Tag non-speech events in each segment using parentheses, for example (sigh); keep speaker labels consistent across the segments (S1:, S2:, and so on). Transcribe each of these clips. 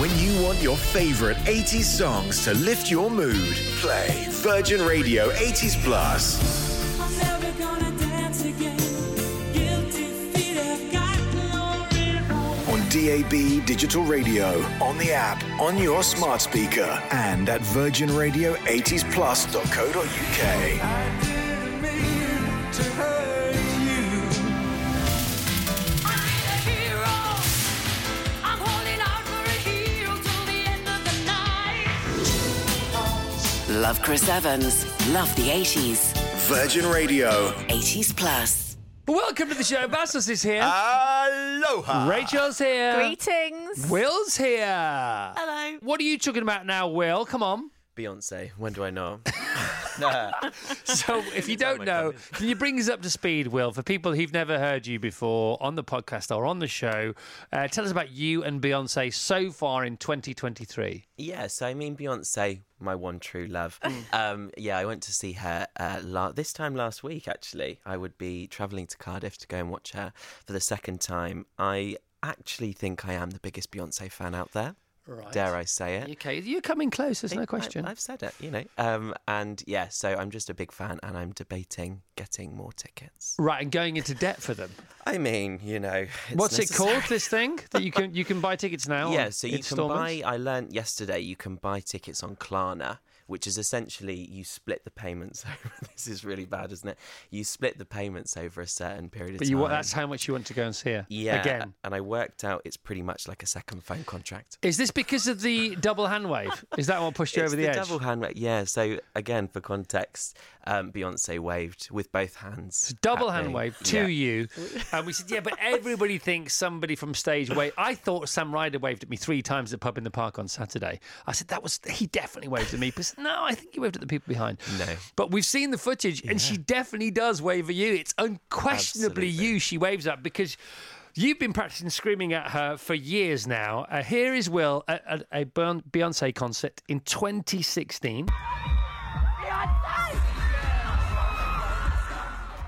S1: When you want your favorite 80s songs to lift your mood, play Virgin Radio 80s Plus.
S2: I'm never gonna dance again. Guilty feet have got no rhythm.
S1: On DAB Digital Radio, on the app, on your smart speaker, and at virginradio80splus.co.uk.
S3: Love Chris Evans. Love the 80s.
S1: Virgin Radio.
S3: 80s Plus.
S4: Welcome to the show. Vassos is here.
S1: Aloha.
S4: Rachel's here.
S5: Greetings.
S4: Will's here.
S5: Hello.
S4: What are you talking about now, Will? Come on.
S6: Beyonce. When do I know? (laughs)
S4: So, if you don't know, can you bring us up to speed, Will, for people who've never heard you before on the podcast or on the show? Uh, tell us about you and Beyonce so far in 2023.
S6: yes, so I mean Beyonce, my one true love.
S4: Mm.
S6: um, yeah, I went to see her uh, la- this time last week. Actually, I would be travelling to Cardiff to go and watch her for the second time. I actually think I am the biggest Beyonce fan out there.
S4: Right.
S6: Dare I say it?
S4: Okay, you're coming close. There's no question.
S6: I, have said it, you know. Um, and yeah, so I'm just a big fan, and I'm debating getting more tickets.
S4: Right, and going into debt for them.
S6: I mean, you know,
S4: What's it called? This thing that you can you can buy tickets now. (laughs)
S6: Yeah, so you can buy. I learnt yesterday you can buy tickets on Klarna, which is essentially you split the payments (laughs) over. this is really bad, isn't it? You split the payments over a certain period of
S4: But
S6: time.
S4: you want, that's how much you want to go and see her.
S6: yeah,
S4: Again.
S6: and I worked out it's pretty much like a second phone contract.
S4: Is this because of the (laughs) double hand wave? Is that what pushed you over the, edge?
S6: double hand wave. Yeah. So again, for context, um, Beyonce waved with both hands.
S4: double
S6: at
S4: hand
S6: me.
S4: wave to
S6: Yeah.
S4: you. (laughs) And we said, yeah, but everybody thinks somebody from stage waved. I thought Sam Ryder waved at me three times at the pub in the park on Saturday. I said, that was, he definitely waved at me. But no, I think he waved at the people behind.
S6: No.
S4: But we've seen the footage and she definitely does wave at you. It's unquestionably
S6: Absolutely.
S4: you she waves at because. You've been practicing screaming at her for years now. Uh, here is Will at, at a Beyon- Beyonce concert in 2016.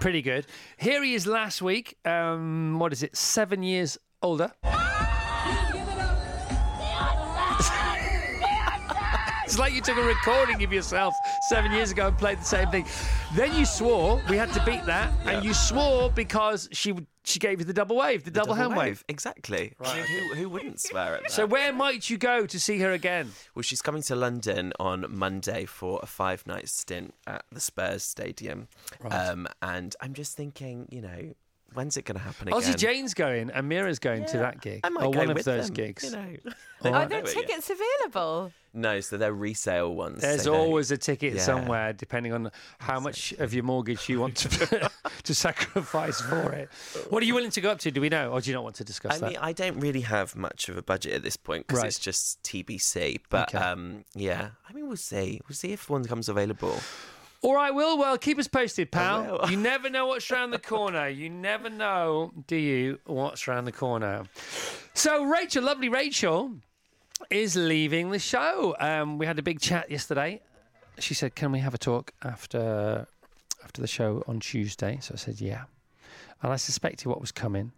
S4: Pretty good. Here he is last week. Um, what is it? Seven years older. It's like you took a recording of yourself seven years ago and played the same thing. Then you swore we had to beat that, and you swore because she she gave you the double wave, the,
S6: The
S4: double, hand wave.
S6: Exactly. Right. who, who wouldn't swear at that?
S4: So where might you go to see her again?
S6: Well, she's coming to London on Monday for a five night stint at the Spurs Stadium. Um, and I'm just thinking, you know, when's it going to happen again?
S4: Aussie Jane's going, and Mira's going to that gig,
S6: I might
S4: or
S6: go
S4: one of
S6: with
S4: those
S6: them,
S4: gigs. (laughs)
S6: You know.
S5: Are there
S6: know it yet.
S5: tickets available?
S6: No, so they're resale ones.
S4: There's
S6: so they-
S4: always a ticket
S6: Yeah.
S4: somewhere, depending on how much of your mortgage you want to (laughs) to sacrifice for it. What are you willing to go up to? Do we know, or do you not want to discuss
S6: I
S4: that?
S6: mean, I don't really have much of a budget at this point because
S4: Right.
S6: it's just TBC. But
S4: Okay.
S6: um, yeah, I mean, we'll see. We'll see if one comes available.
S4: All right, Will. Well, keep us posted, pal. You never know what's around the (laughs) corner. You never know, do you, what's around the corner? So, Rachel, lovely Rachel, is leaving the show. Um, we had a big chat yesterday. She said, "Can we have a talk after after the show on Tuesday?" So I said, "Yeah." And I suspected what was coming,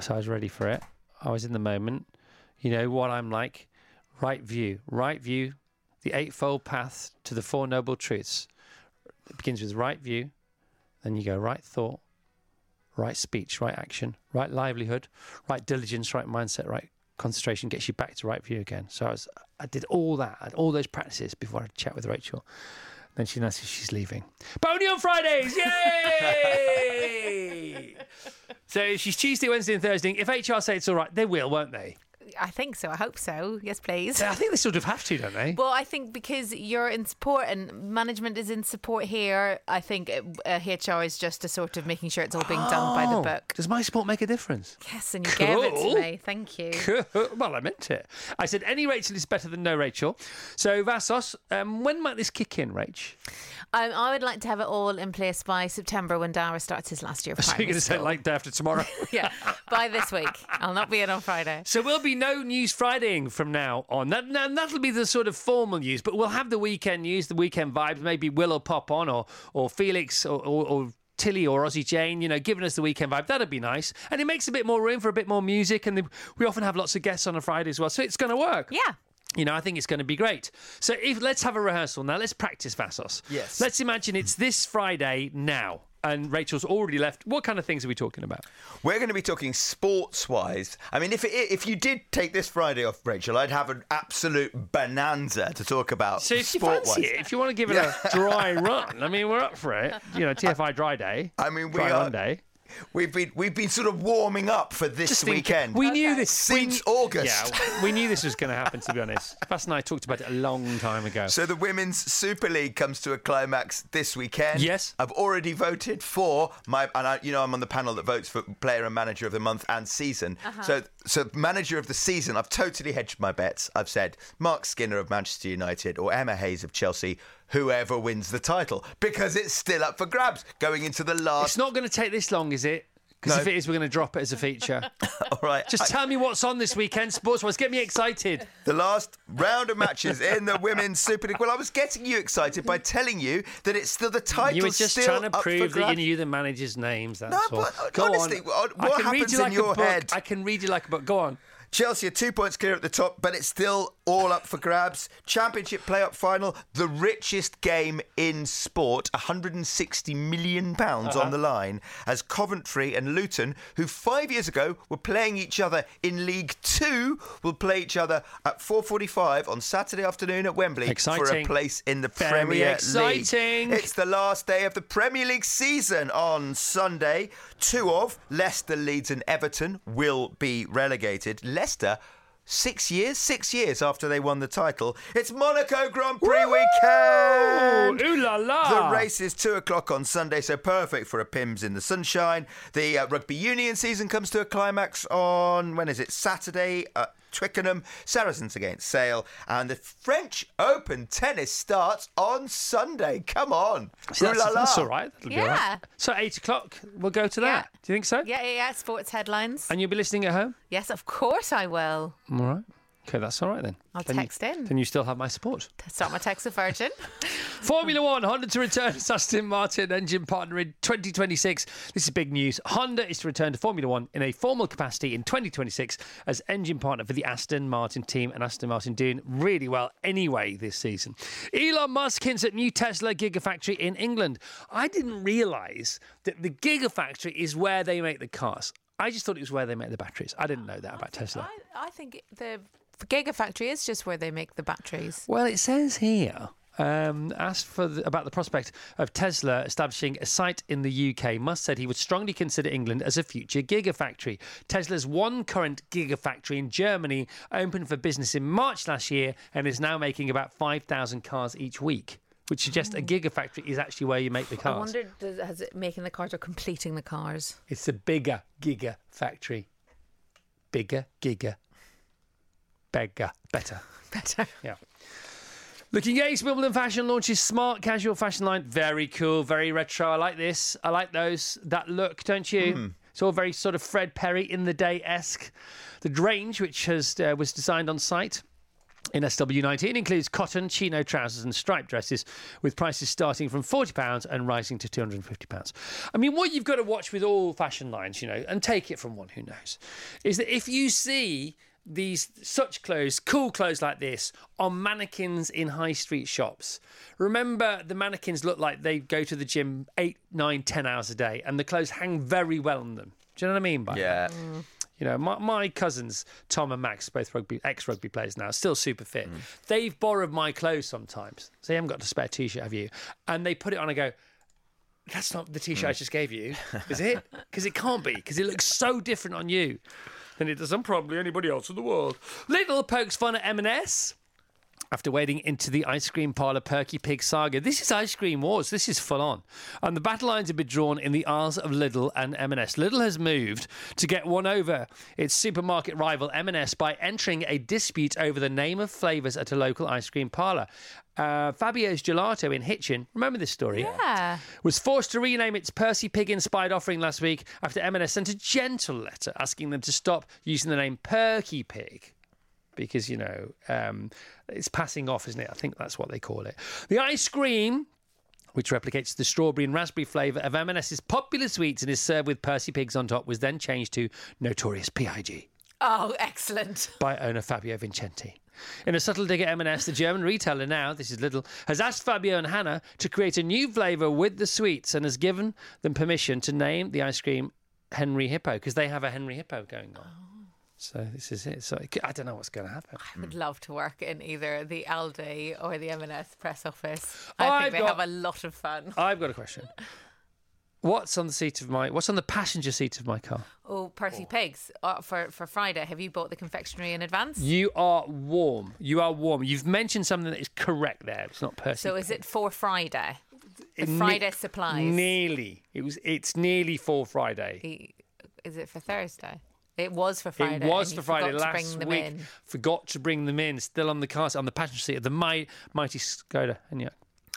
S4: so I was ready for it. I was in the moment. You know what I'm like. Right view, right view, the eightfold path to the Four Noble Truths. It begins with right view, then you go right thought, right speech, right action, right livelihood, right diligence, right mindset, right concentration gets you back to right view again. So I was, I did all that, I had all those practices before I chat with Rachel. Then she announces she's leaving. But only on Fridays! Yay! (laughs) so she's Tuesday, Wednesday, and Thursday. If HR say it's all right, they will, won't they?
S5: I think so. I hope so. Yes, please.
S4: I think they sort of have to, don't they?
S5: Well, I think because you're in support and management is in support here, I think it, uh, HR is just a sort of making sure it's all being done by the
S4: Oh,
S5: book.
S4: Does my support make a difference?
S5: Yes, and you gave it
S4: Cool.
S5: to me. Thank you. (laughs)
S4: well, I meant it. I said any Rachel is better than no Rachel. So Vassos, um, when might this kick in, Rach?
S5: Um, I would like to have it all in place by September when Dara starts his last year of (laughs)
S4: So you're
S5: primary
S4: going to say
S5: school.
S4: like day after tomorrow. (laughs)
S5: yeah, by this week. I'll not be in on Friday.
S4: So we'll be no news Fridaying from now on. That, and that'll be the sort of formal news, but we'll have the weekend news, the weekend vibes. Maybe Will will pop on, or or Felix, or, or, or Tilly, or Aussie Jane. You know, giving us the weekend vibe. That'd be nice, and it makes a bit more room for a bit more music. And we often have lots of guests on a Friday as well, so it's going to work.
S5: Yeah.
S4: You know, I think it's going to be great. So if let's have a rehearsal now. Let's practice Vassos.
S7: Yes.
S4: Let's imagine it's this Friday now, and Rachel's already left. What kind of things are we talking about?
S7: We're going to be talking sports-wise. I mean, if it, if you did take this Friday off, Rachel, I'd have an absolute bonanza to talk about.
S4: So if you fancy it, if you want to give it a dry (laughs) run, I mean, we're up for it. You know, TFI dry day.
S7: I mean, we
S4: dry
S7: are-
S4: run day.
S7: We've been we've been sort of warming up for this
S4: Just
S7: weekend.
S4: We knew this
S7: Since
S4: we,
S7: August.
S4: Yeah, we knew this was going to happen. To be honest, (laughs) Bass and I talked about it a long time ago.
S7: So the Women's Super League comes to a climax this weekend.
S4: Yes.
S7: I've already voted for my, and I, you know, I'm on the panel that votes for Player and Manager of the Month and Season. Uh-huh. So, so Manager of the Season, I've totally hedged my bets. I've said Mark Skinner of Manchester United or Emma Hayes of Chelsea, whoever wins the title, because it's still up for grabs going into the last.
S4: it's not going to take this long, is it? Because
S7: No.
S4: if it is, we're going to drop it as a feature. (laughs)
S7: All right.
S4: Just
S7: I-
S4: tell me what's on this weekend, sports wise. Get me excited.
S7: the last round of matches in the Women's Super League. Well, I was getting you excited by telling you that it's still the title.
S4: You were just trying to prove that you knew the managers' names. That's
S7: No,
S4: all.
S7: but,
S4: Go
S7: honestly,
S4: on.
S7: what-
S4: I can read
S7: happens
S4: you
S7: in
S4: like
S7: your
S4: a book.
S7: head?
S4: I can read you like a book. Go on.
S7: Chelsea are two points clear at the top, but it's still all up for grabs. Championship playoff final, the richest game in sport, 160 million pounds
S4: Uh-huh.
S7: on the line, as Coventry and Luton, who five years ago were playing each other in League Two, will play each other at 4:45 on Saturday afternoon at Wembley for a place in the
S4: Very
S7: Premier
S4: exciting.
S7: League. It's the last day of the Premier League season on Sunday. Two of Leicester, Leeds, and Everton will be relegated. Leicester. Six years, six years after they won the title. It's Monaco Grand Prix weekend.
S4: Ooh la la.
S7: The race is two o'clock on Sunday, so perfect for a Pimm's in the sunshine. The uh, rugby union season comes to a climax on when is it? Saturday at Twickenham. Saracens against Sale, and the French Open tennis starts on Sunday. Come on,
S4: See, that's,
S7: la la.
S4: that's all right. That'll be all right.
S5: Yeah.
S4: So eight o'clock, we'll go to that.
S5: Yeah.
S4: Do you think so?
S5: Yeah, yeah, yeah. Sports headlines.
S4: And you'll be listening at home.
S5: Yes, of course I will.
S4: All right. Okay, that's all right then.
S5: I'll
S4: Then you-
S5: text in.
S4: Then you still have my support.
S5: Start my text with (laughs) Virgin. (laughs)
S4: Formula One, Honda to return as (laughs) Aston Martin engine partner in 2026. This is big news. Honda is to return to Formula One in a formal capacity in 2026 as engine partner for the Aston Martin team, and Aston Martin doing really well anyway this season. Elon Musk hints at new Tesla Gigafactory in England. I didn't realise that the Gigafactory is where they make the cars. I just thought it was where they make the batteries. I didn't know that about Tesla.
S5: I, I think the Gigafactory is just where they make the batteries.
S4: Well, it says here. Um, asked for the, about the prospect of Tesla establishing a site in the UK, Musk said he would strongly consider England as a future gigafactory. Tesla's one current gigafactory in Germany opened for business in March last year and is now making about 5,000 cars each week, which suggests a gigafactory is actually where you make the cars.
S5: I wonder, does, has it making the cars or completing the cars?
S4: It's a bigger gigafactory. Bigger, giga, better. (laughs)
S5: Better.
S4: Yeah. Looking ace, Wimbledon Fashion launches smart casual fashion line. Very cool, very retro. I like this. I like those. That look, don't you? It's all very sort of Fred Perry in the day esque. The range, which has uh, was designed on site. In SW19 includes cotton, chino trousers, and striped dresses, with prices starting from £40 and rising to £250. I mean, what you've got to watch with all fashion lines, you know, and take it from one who knows, is that if you see these such clothes, cool clothes like this, on mannequins in high street shops, remember the mannequins look like they go to the gym eight, nine, ten hours a day, and the clothes hang very well on them. Do you know what I mean by that?
S7: Yeah.
S4: You know, my, my cousins, Tom and Max, both rugby ex rugby players now, still super fit. Mm. They've borrowed my clothes sometimes. So you haven't got a spare t shirt, have you? And they put it on and go, that's not the t shirt I mm. just gave you, is it? (laughs) Because it can't be, because it looks so different on you. Than it does on probably anybody else in the world. Lidl pokes fun at M&S. After wading into the ice cream parlour Perky Pig saga, this is ice cream wars. This is full on, and the battle lines have been drawn in the aisles of Lidl and M&S. Lidl has moved to get one over its supermarket rival M&S by entering a dispute over the name of flavours at a local ice cream parlour. Uh, Fabio's Gelato in Hitchin, remember this story?
S5: Yeah.
S4: was forced to rename its Percy Pig inspired offering last week after M&S sent a gentle letter asking them to stop using the name Perky Pig because you know um, it's passing off, isn't it? I think that's what they call it. The ice cream. Which replicates the strawberry and raspberry flavour of M&S's popular sweets and is served with Percy pigs on top, was then changed to Notorious P.I.G.
S5: Oh, excellent.
S4: by owner Fabio Vincenti. In a subtle dig at M&S, the German retailer now, this is Lidl, has asked Fabio and Hannah to create a new flavour with the sweets and has given them permission to name the ice cream Henry Hippo because they have a Henry Hippo going on. So this is it. So it c- I don't know what's going to happen.
S5: I would love to work in either the Aldi or the M&S press office. I
S4: I've
S5: think they
S4: got-
S5: have a lot of fun.
S4: I've got a question. What's on the seat of my? What's on the passenger seat of my car?
S5: Oh, Percy Pigs uh, for for Friday. Have you bought the confectionery in advance?
S4: You are warm. You are warm. You've mentioned something that is correct there. It's not Percy.
S5: so is it for Friday? The
S4: Ne-
S5: Friday supplies.
S4: Nearly. It was. It's nearly for Friday.
S5: The- Is it for Thursday? It was for Friday.
S4: It was for Friday
S5: forgot to
S4: last
S5: bring them
S4: week.
S5: in.
S4: Forgot to bring them in. Still on the car, on the passenger seat of the mi- mighty Skoda. And yeah,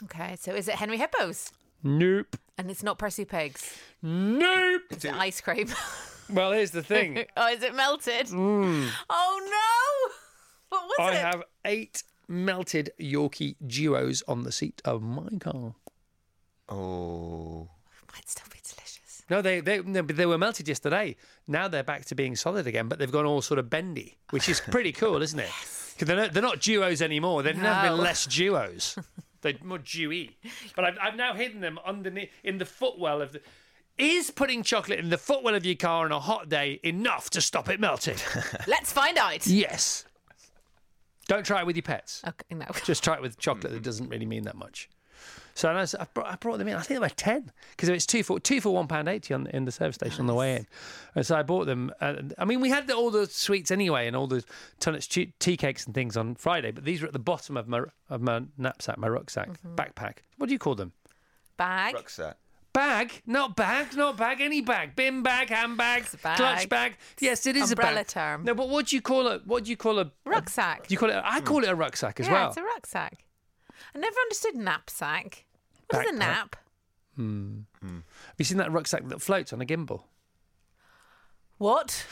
S5: Okay, so is it Henry Hippos?
S4: nope,
S5: And it's not Percy Pigs.
S4: nope.
S5: Is it ice cream? (laughs)
S4: Well, here's the thing. (laughs)
S5: oh, is it melted? Mm. Oh no! What was
S4: I
S5: it?
S4: I have eight melted Yorkie duos on the seat of my car.
S7: Oh.
S5: Might still be
S4: No, they they they were melted yesterday. Now they're back to being solid again, but they've gone all sort of bendy, which is pretty (laughs) cool, isn't it? Because they're not, they're not duos anymore. They've never been less duos. (laughs) They're more dewy. But I've, I've now hidden them underneath in the footwell of the. Is putting chocolate in the footwell of your car on a hot day enough to stop it melting? (laughs)
S5: Let's find out.
S4: yes. Don't try it with your pets.
S5: Okay, no.
S4: Just try it with chocolate. That doesn't really mean that much. So I, I, brought, I brought them in. I think they were ten because it's two for two for one pound eighty on in the service station on the way in. And so I bought them. Uh, I mean, we had the, all the sweets anyway and all the Tunnock's, tea tea cakes and things on Friday, but these were at the bottom of my of my knapsack, my rucksack, backpack. What do you call them?
S5: Bag.
S7: Rucksack.
S4: Bag, not bag, not bag, any bag, bin bag, handbag,
S5: bag.
S4: clutch bag. Yes, it is a
S5: Umbrella
S4: bag.
S5: term.
S4: No, but what do you call it? What do you call a
S5: Rucksack.
S4: Do you call it? I call it a rucksack as
S5: yeah,
S4: well.
S5: it's a rucksack. I never understood knapsack. What is a
S4: Backpack.
S5: nap? Hmm. Hmm.
S4: Have you seen that rucksack that floats on a gimbal?
S5: What?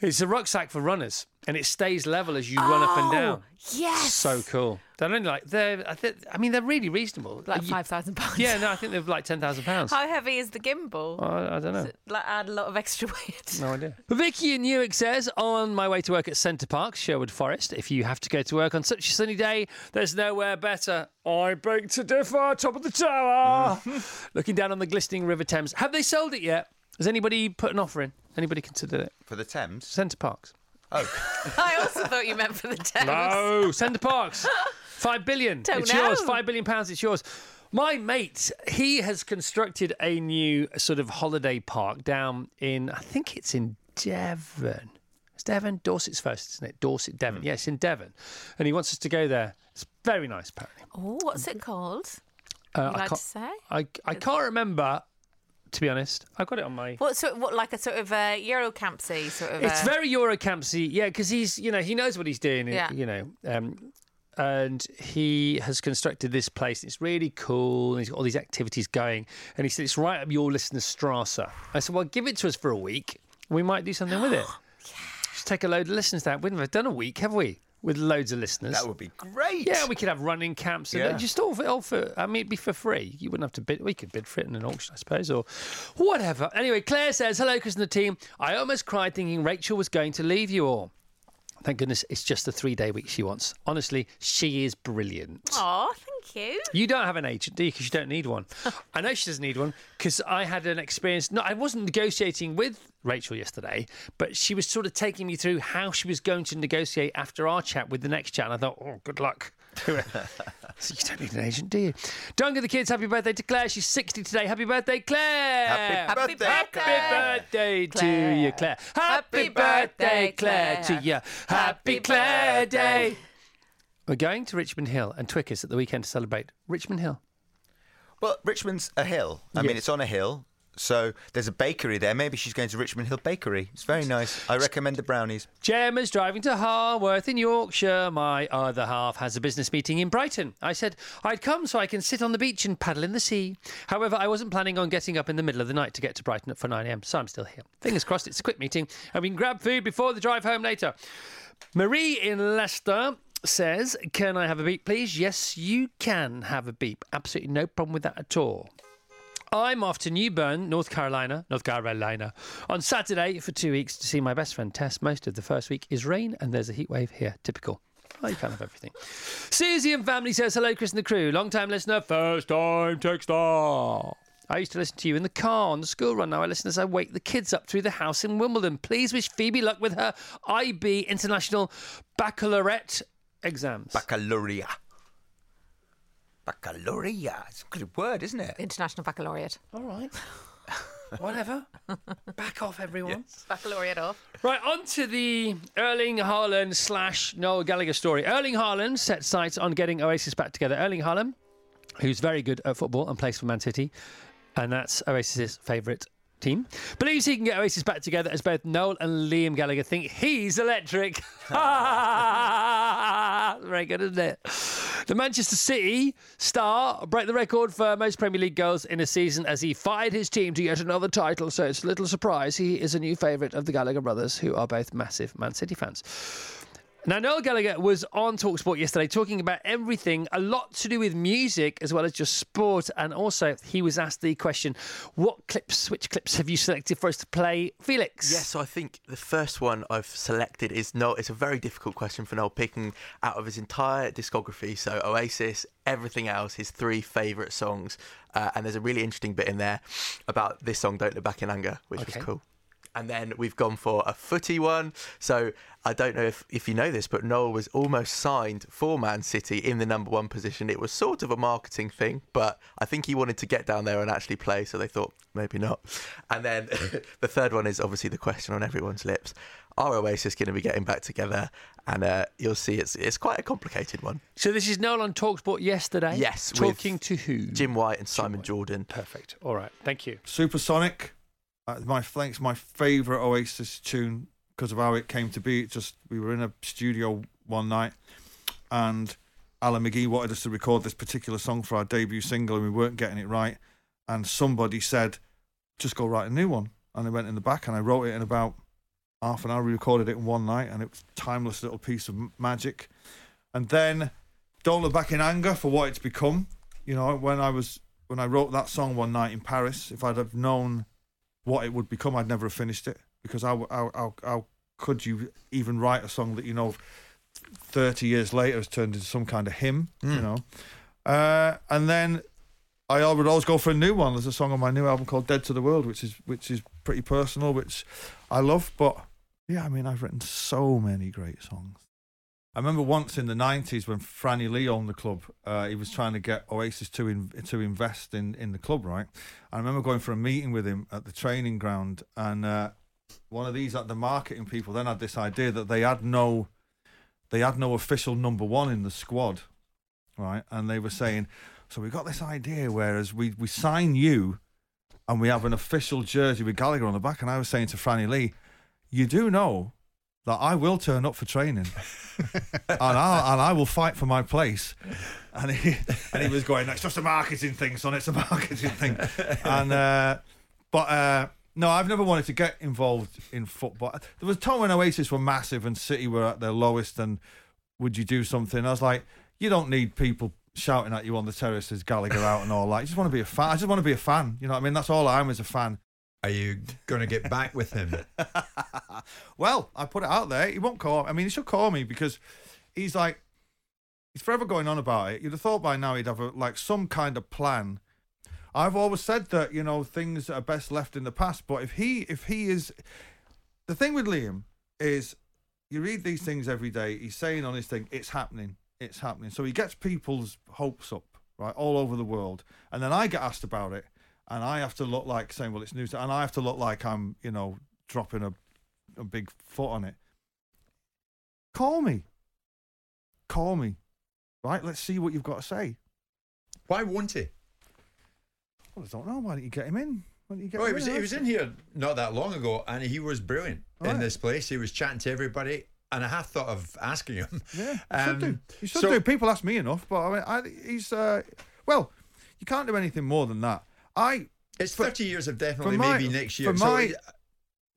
S4: It's a rucksack for runners, and it stays level as you run up and oh, down.
S5: Oh, Yes.
S4: So cool. They're only like they're. I, think, I mean, they're really reasonable.
S5: Like
S4: You-
S5: five thousand pounds.
S4: Yeah, no, I think they're like ten thousand pounds.
S5: How heavy is the gimbal?
S4: I, I don't know.
S5: Does it, like add a lot of extra (laughs) weight.
S4: No idea. Vicky in Newark says, on my way to work at Centre Park, Sherwood Forest, if you have to go to work on such a sunny day, there's nowhere better. I beg to differ, top of the tower. Mm. (laughs) Looking down on the glistening River Thames. Have they sold it yet? Has anybody put an offer in? Anybody considered it?
S7: For the Thames?
S4: Center Parcs. Oh. (laughs)
S5: I also thought you meant for the Thames.
S4: No, Center Parcs. (laughs) Five billion.
S5: Don't
S4: it's yours.
S5: know.
S4: Five billion pounds. It's yours. My mate, he has constructed a new sort of holiday park down in, I think it's in Devon. It's Devon? Dorset's first, isn't it? Dorset, Devon.
S5: Hmm.
S4: Yes, in Devon. And he wants us to go there. It's very nice, apparently.
S5: Oh, what's it called?
S4: Uh,
S5: You
S4: I,
S5: like to
S4: can't,
S5: say?
S4: I, I can't remember, to be honest. I got it on my.
S5: What sort? What like a sort of uh, Euro campsy sort of?
S4: It's
S5: uh,
S4: very Eurocampsy, yeah, because he's, you know, he knows what he's doing,
S5: Yeah.
S4: you know, um, and he has constructed this place. It's really cool. And he's got all these activities going, and he said it's right up your listener's Strasse. I said, well, give it to us for a week. We might do something with it. (gasps) Just take a load of listeners down. We haven't done a week, have we? With loads of listeners.
S7: That would be great.
S4: Yeah, we could have running camps and
S7: Yeah.
S4: just all for, all for. I mean, it'd be for free. You wouldn't have to bid. We could bid for it in an auction, I suppose, or whatever. Anyway, Claire says, "Hello, Chris and the team. I almost cried thinking Rachel was going to leave you all. Thank goodness it's just the three-day week she wants. Honestly, she is brilliant.
S5: Oh, thank you.
S4: You don't have an agent, do you? Because you don't need one. (laughs) I know she doesn't need one because I had an experience. No, I wasn't negotiating with Rachel yesterday, but she was sort of taking me through how she was going to negotiate after our chat with the next chat. And I thought, oh, good luck. So you don't need an agent, do you? Don't give the kids happy birthday to Claire. She's 60 today. Happy birthday, Claire.
S7: Happy
S5: Happy
S7: birthday,
S5: birthday.
S4: Happy birthday to
S5: Claire.
S4: you, Claire. Happy
S5: Happy
S4: birthday,
S5: birthday,
S4: Claire, to you. Happy
S5: Happy
S4: Claire
S5: birthday.
S4: Day. We're going to Richmond Hill and Twickers at the weekend to celebrate Richmond Hill.
S7: Well, Richmond's a hill. I mean, it's on a hill. So there's a bakery there. Maybe she's going to Richmond Hill Bakery. It's very nice. I recommend the brownies.
S4: Gemma's driving to Harworth in Yorkshire. My other half has a business meeting in Brighton. I said I'd come so I can sit on the beach and paddle in the sea. However, I wasn't planning on getting up in the middle of the night to get to Brighton for 9am, so I'm still here. Fingers crossed it's a quick meeting and we can grab food before the drive home later. Marie in Leicester says, Can I have a beep, please? Yes, you can have a beep. Absolutely no problem with that at all. I'm off to New Bern, North Carolina, North Carolina, on Saturday for two weeks to see my best friend Tess. Most of the first week is rain, and there's a heat wave here. Typical. Oh, you can't have everything. Susie and family says hello, Chris and the crew. Long time listener, first time texter. I used to listen to you in the car on the school run. Now I listen as I wake the kids up through the house in Wimbledon. Please wish Phoebe luck with her IB International Baccalaureate exams.
S7: Baccalaureate. Baccalaureate. It's a good word, isn't it?
S5: International Baccalaureate.
S4: All right. Whatever. Back off, everyone.
S5: Baccalaureate off.
S4: Right, on to the Erling Haaland slash Noel Gallagher story. Erling Haaland set sights on getting Oasis back together. Erling Haaland, who's very good at football and plays for Man City, and that's Oasis's favourite team, believes he can get Oasis back together as both Noel and Liam Gallagher think he's electric. (laughs) very good, isn't it? The Manchester City star broke the record for most Premier League goals in a season as he fired his team to yet another title. So it's little surprise he is a new favourite of the Gallagher brothers, who are both massive Man City fans. Now, Noel Gallagher was on Talksport yesterday talking about everything, a lot to do with music as well as just sport. And also, he was asked the question, What clips, which clips have you selected for us to play, Felix?
S6: Yes, so I think the first one I've selected is Noel. It's a very difficult question for Noel, picking out of his entire discography. So Oasis, everything else, his three favourite songs, uh, and there's a really interesting bit in there about this song "Don't Look Back in Anger," which
S4: Okay.
S6: was cool. And then we've gone for a footy one. So I don't know if, if you know this, but Noel was almost signed for Man City in the number one position. It was sort of a marketing thing, but I think he wanted to get down there and actually play. So they thought maybe not. And then (laughs) the third one is obviously the question on everyone's lips: Are Oasis going to be getting back together? And uh, you'll see it's it's quite a complicated one.
S4: So this is Noel on Talksport yesterday?
S6: Yes, with
S4: Talking to who?
S6: Jim White and Simon Jordan.
S4: Perfect. All right. Thank you.
S8: Supersonic. Uh, my thanks my favourite Oasis tune because of how it came to be. It just we were in a studio one night, and Alan McGee wanted us to record this particular song for our debut single, and we weren't getting it right. And somebody said, "Just go write a new one." And I went in the back and I wrote it in about half an hour. We recorded it in one night, and it was a timeless little piece of magic. And then, "Don't Look Back in Anger" for what it's become. You know, when I was when I wrote that song one night in Paris, if I'd have known what it would become, I'd never have finished it because how how how, how could you even write a song that you know thirty years later has turned into some kind of hymn, you know? Uh, and then I would always go for a new one. There's a song on my new album called "Dead to the World," which is which is pretty personal, which I love. But yeah, I mean, I've written so many great songs. I remember once in the '90s when Franny Lee owned the club, uh, he was trying to get Oasis to in, to invest in, in the club, right? I remember going for a meeting with him at the training ground, and uh, one of these at the marketing people then had this idea that they had no they had no official number one in the squad, right? And they were saying, so we got this idea, whereas we we sign you, and we have an official jersey with Gallagher on the back. And I was saying to Franny Lee, you do know that I will turn up for training, (laughs) and I and I will fight for my place. And he and he was going, it's just a marketing thing, son. It's a marketing thing. And uh, but uh, no, I've never wanted to get involved in football. There was a time when Oasis were massive and City were at their lowest. And would you do something? I was like, you don't need people shouting at you on the terrace as Gallagher out and all that. You just want to be a fan. I just want to be a fan. You know what I mean? That's all I am as a fan.
S9: Are you going to get back with him? (laughs)
S8: Well, I put it out there. He won't call. I mean, he should call me because he's like, he's forever going on about it. You'd have thought by now he'd have a, like some kind of plan. I've always said that you know things are best left in the past. But if he, if he is, the thing with Liam is, you read these things every day. He's saying on his thing, it's happening. it's happening. So he gets people's hopes up, right, all over the world. And then I get asked about it, and I have to look like saying, well, it's news. And I have to look like I'm, you know, dropping a, a big foot on it. Call me. Call me. Right? Let's see what you've got to say.
S9: Why won't he?
S8: Well, I don't know. Why don't you get him in? Why don't you get
S9: Oh, he was
S8: in?
S9: he was in here not that long ago, and he was brilliant in
S8: Right.
S9: this place. He was chatting to everybody, and I have thought of asking him.
S8: Yeah, you (laughs) should do.
S9: Um,
S8: You should
S9: so-
S8: do. People ask me enough, but I mean, I, he's uh, well, you can't do anything more than that. I
S9: It's
S8: for-
S9: thirty years of definitely
S8: my-
S9: maybe next year.
S8: for
S9: so
S8: my-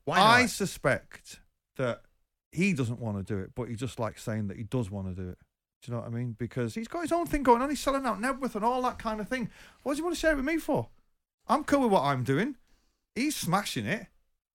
S9: why not?
S8: I suspect that he doesn't want to do it, but he just likes saying that he does want to do it. Do you know what I mean? Because he's got his own thing going on. He's selling out Knebworth and all that kind of thing. What does he want to share it with me for? I'm cool with what I'm doing. He's smashing it.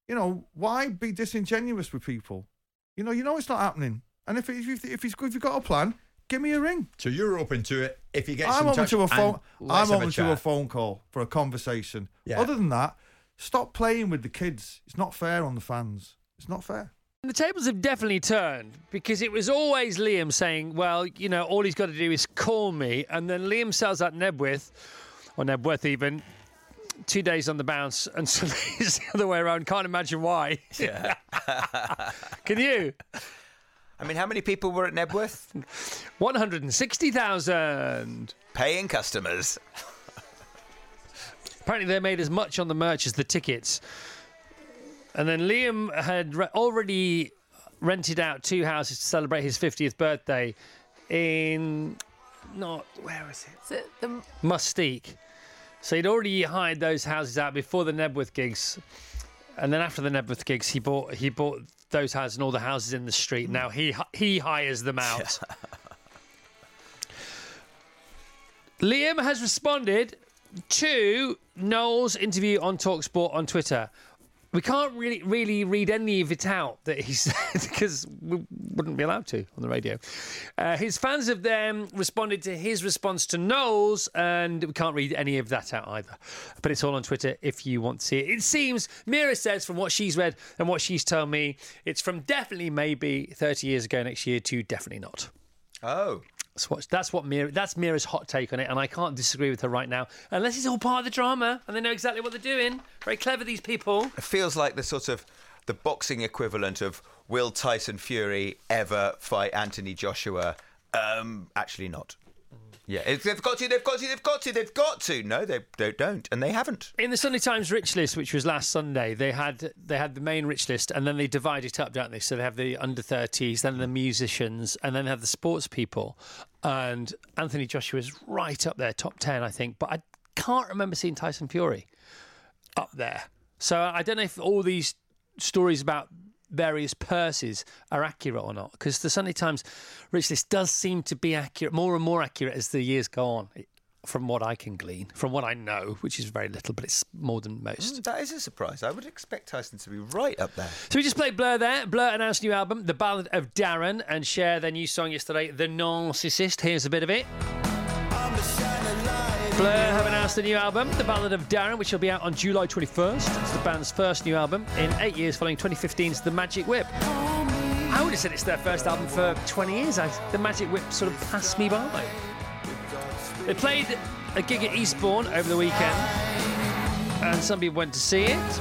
S8: You know, why be disingenuous with people? You know, you know it's not happening. And if if if, if, he's, if you've got a plan, give me a ring.
S9: so you're open to it if he gets
S8: I'm
S9: in
S8: open
S9: touch
S8: to a phone. I'm
S9: have
S8: open to a phone call for a conversation.
S9: Yeah.
S8: Other than that, stop playing with the kids. It's not fair on the fans. It's not fair.
S4: The tables have definitely turned because it was always Liam saying, well, you know, all he's got to do is call me. And then Liam sells out Knebworth, or Knebworth even, two days on the bounce. (laughs) And suddenly it's the other way around. Can't imagine why.
S7: Yeah. (laughs)
S4: Can you?
S7: I mean, how many people were at Knebworth? (laughs)
S4: 160,000.
S7: Paying customers. (laughs)
S4: Apparently, they made as much on the merch as the tickets. And then Liam had re- already rented out two houses to celebrate his 50th birthday in not where is it?
S5: So the,
S4: Mustique. So he'd already hired those houses out before the Knebworth gigs, and then after the Knebworth gigs, he bought he bought those houses and all the houses in the street. Now he he hires them out. (laughs) Liam has responded to Noel's interview on Talksport on Twitter. We can't really really read any of it out that he (laughs) said because we wouldn't be allowed to on the radio. Uh, his fans have then responded to his response to Noel's, and we can't read any of that out either. But it's all on Twitter if you want to see it. It seems Mira says from what she's read and what she's told me, it's from definitely maybe 30 years ago next year to definitely not.
S7: Oh.
S4: That's what that's what Mira that's Mira's hot take on it, and I can't disagree with her right now, unless it's all part of the drama and they know exactly what they're doing. Very clever, these people.
S7: It feels like the sort of the boxing equivalent of will Tyson Fury ever fight Anthony Joshua? Um, actually, not. Yeah, if they've got to, they've got to, they've got to, they've got to. No, they, they don't, and they haven't.
S4: In the Sunday Times Rich List, which was last Sunday, they had they had the main Rich List, and then they divide it up, don't they? So they have the under thirties, then the musicians, and then they have the sports people. And Anthony Joshua's right up there, top ten, I think. But I can't remember seeing Tyson Fury up there. So I don't know if all these stories about various purses are accurate or not, because the Sunday Times Rich List does seem to be accurate, more and more accurate as the years go on. From what I can glean, from what I know, which is very little, but it's more than most.
S7: Mm, That is a surprise. I would expect Tyson to be right up there.
S4: So we just played Blur there. Blur announced a new album, The Ballad of Darren, and share their new song yesterday, The Narcissist. Here's a bit of it. Blur have announced a new album, The Ballad of Darren, which will be out on July 21st. It's the band's first new album in eight years following 2015's The Magic Whip. I would have said it's their first album for 20 years. I, the Magic Whip sort of passed me by. They played a gig at Eastbourne over the weekend, and some people went to see it.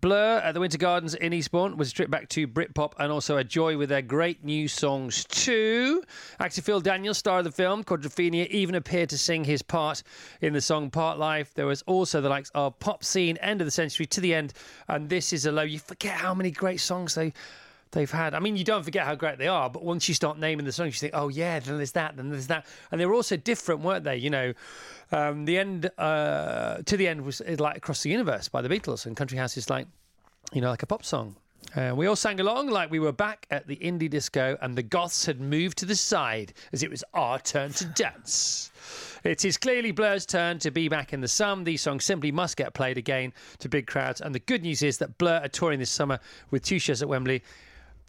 S4: Blur at the Winter Gardens in Eastbourne was a trip back to Britpop and also a joy with their great new songs too. Actor Phil Daniels, star of the film, Quadrophenia, even appeared to sing his part in the song Parklife. There was also the likes of Pop Scene, End of the Century to the End, and This Is a Low. You forget how many great songs they they've had. I mean, you don't forget how great they are, but once you start naming the songs, you think, oh yeah, then there's that, then there's that, and they were also different, weren't they? You know, um, the end uh, to the end was uh, like Across the Universe by the Beatles, and Country House is like, you know, like a pop song. Uh, we all sang along like we were back at the indie disco, and the goths had moved to the side as it was our turn to dance. It is clearly Blur's turn to be back in the sun. These songs simply must get played again to big crowds. And the good news is that Blur are touring this summer with two shows at Wembley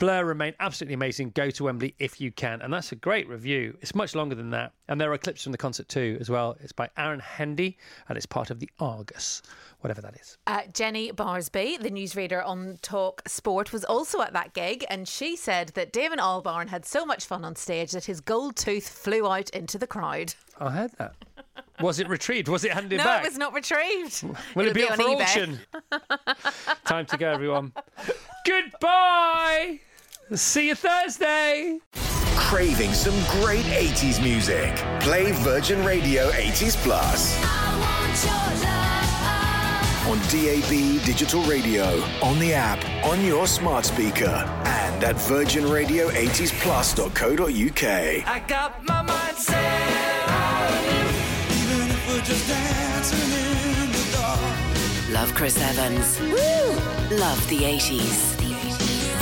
S4: Blur remain absolutely amazing. Go to Wembley if you can. And that's a great review. It's much longer than that. And there are clips from the concert too, as well. It's by Aaron Hendy and it's part of the Argus, whatever that is.
S5: Uh, Jenny Barsby, the newsreader on Talk Sport, was also at that gig, and she said that Damon Albarn had so much fun on stage that his gold tooth flew out into the crowd.
S4: I heard that. Was it retrieved? Was it handed
S5: no,
S4: back?
S5: it was not retrieved.
S4: Will it
S5: It'll
S4: be up for
S5: eBay.
S4: auction? (laughs) Time to go, everyone. Goodbye. See you Thursday.
S1: Craving some great 80s music? Play Virgin Radio 80s Plus. On DAB digital radio, on the app, on your smart speaker, and at virginradio80splus.co.uk.
S2: I got my mind set on you, even if we're just dancing in the dark.
S3: Love Chris Evans. Woo! Love the 80s.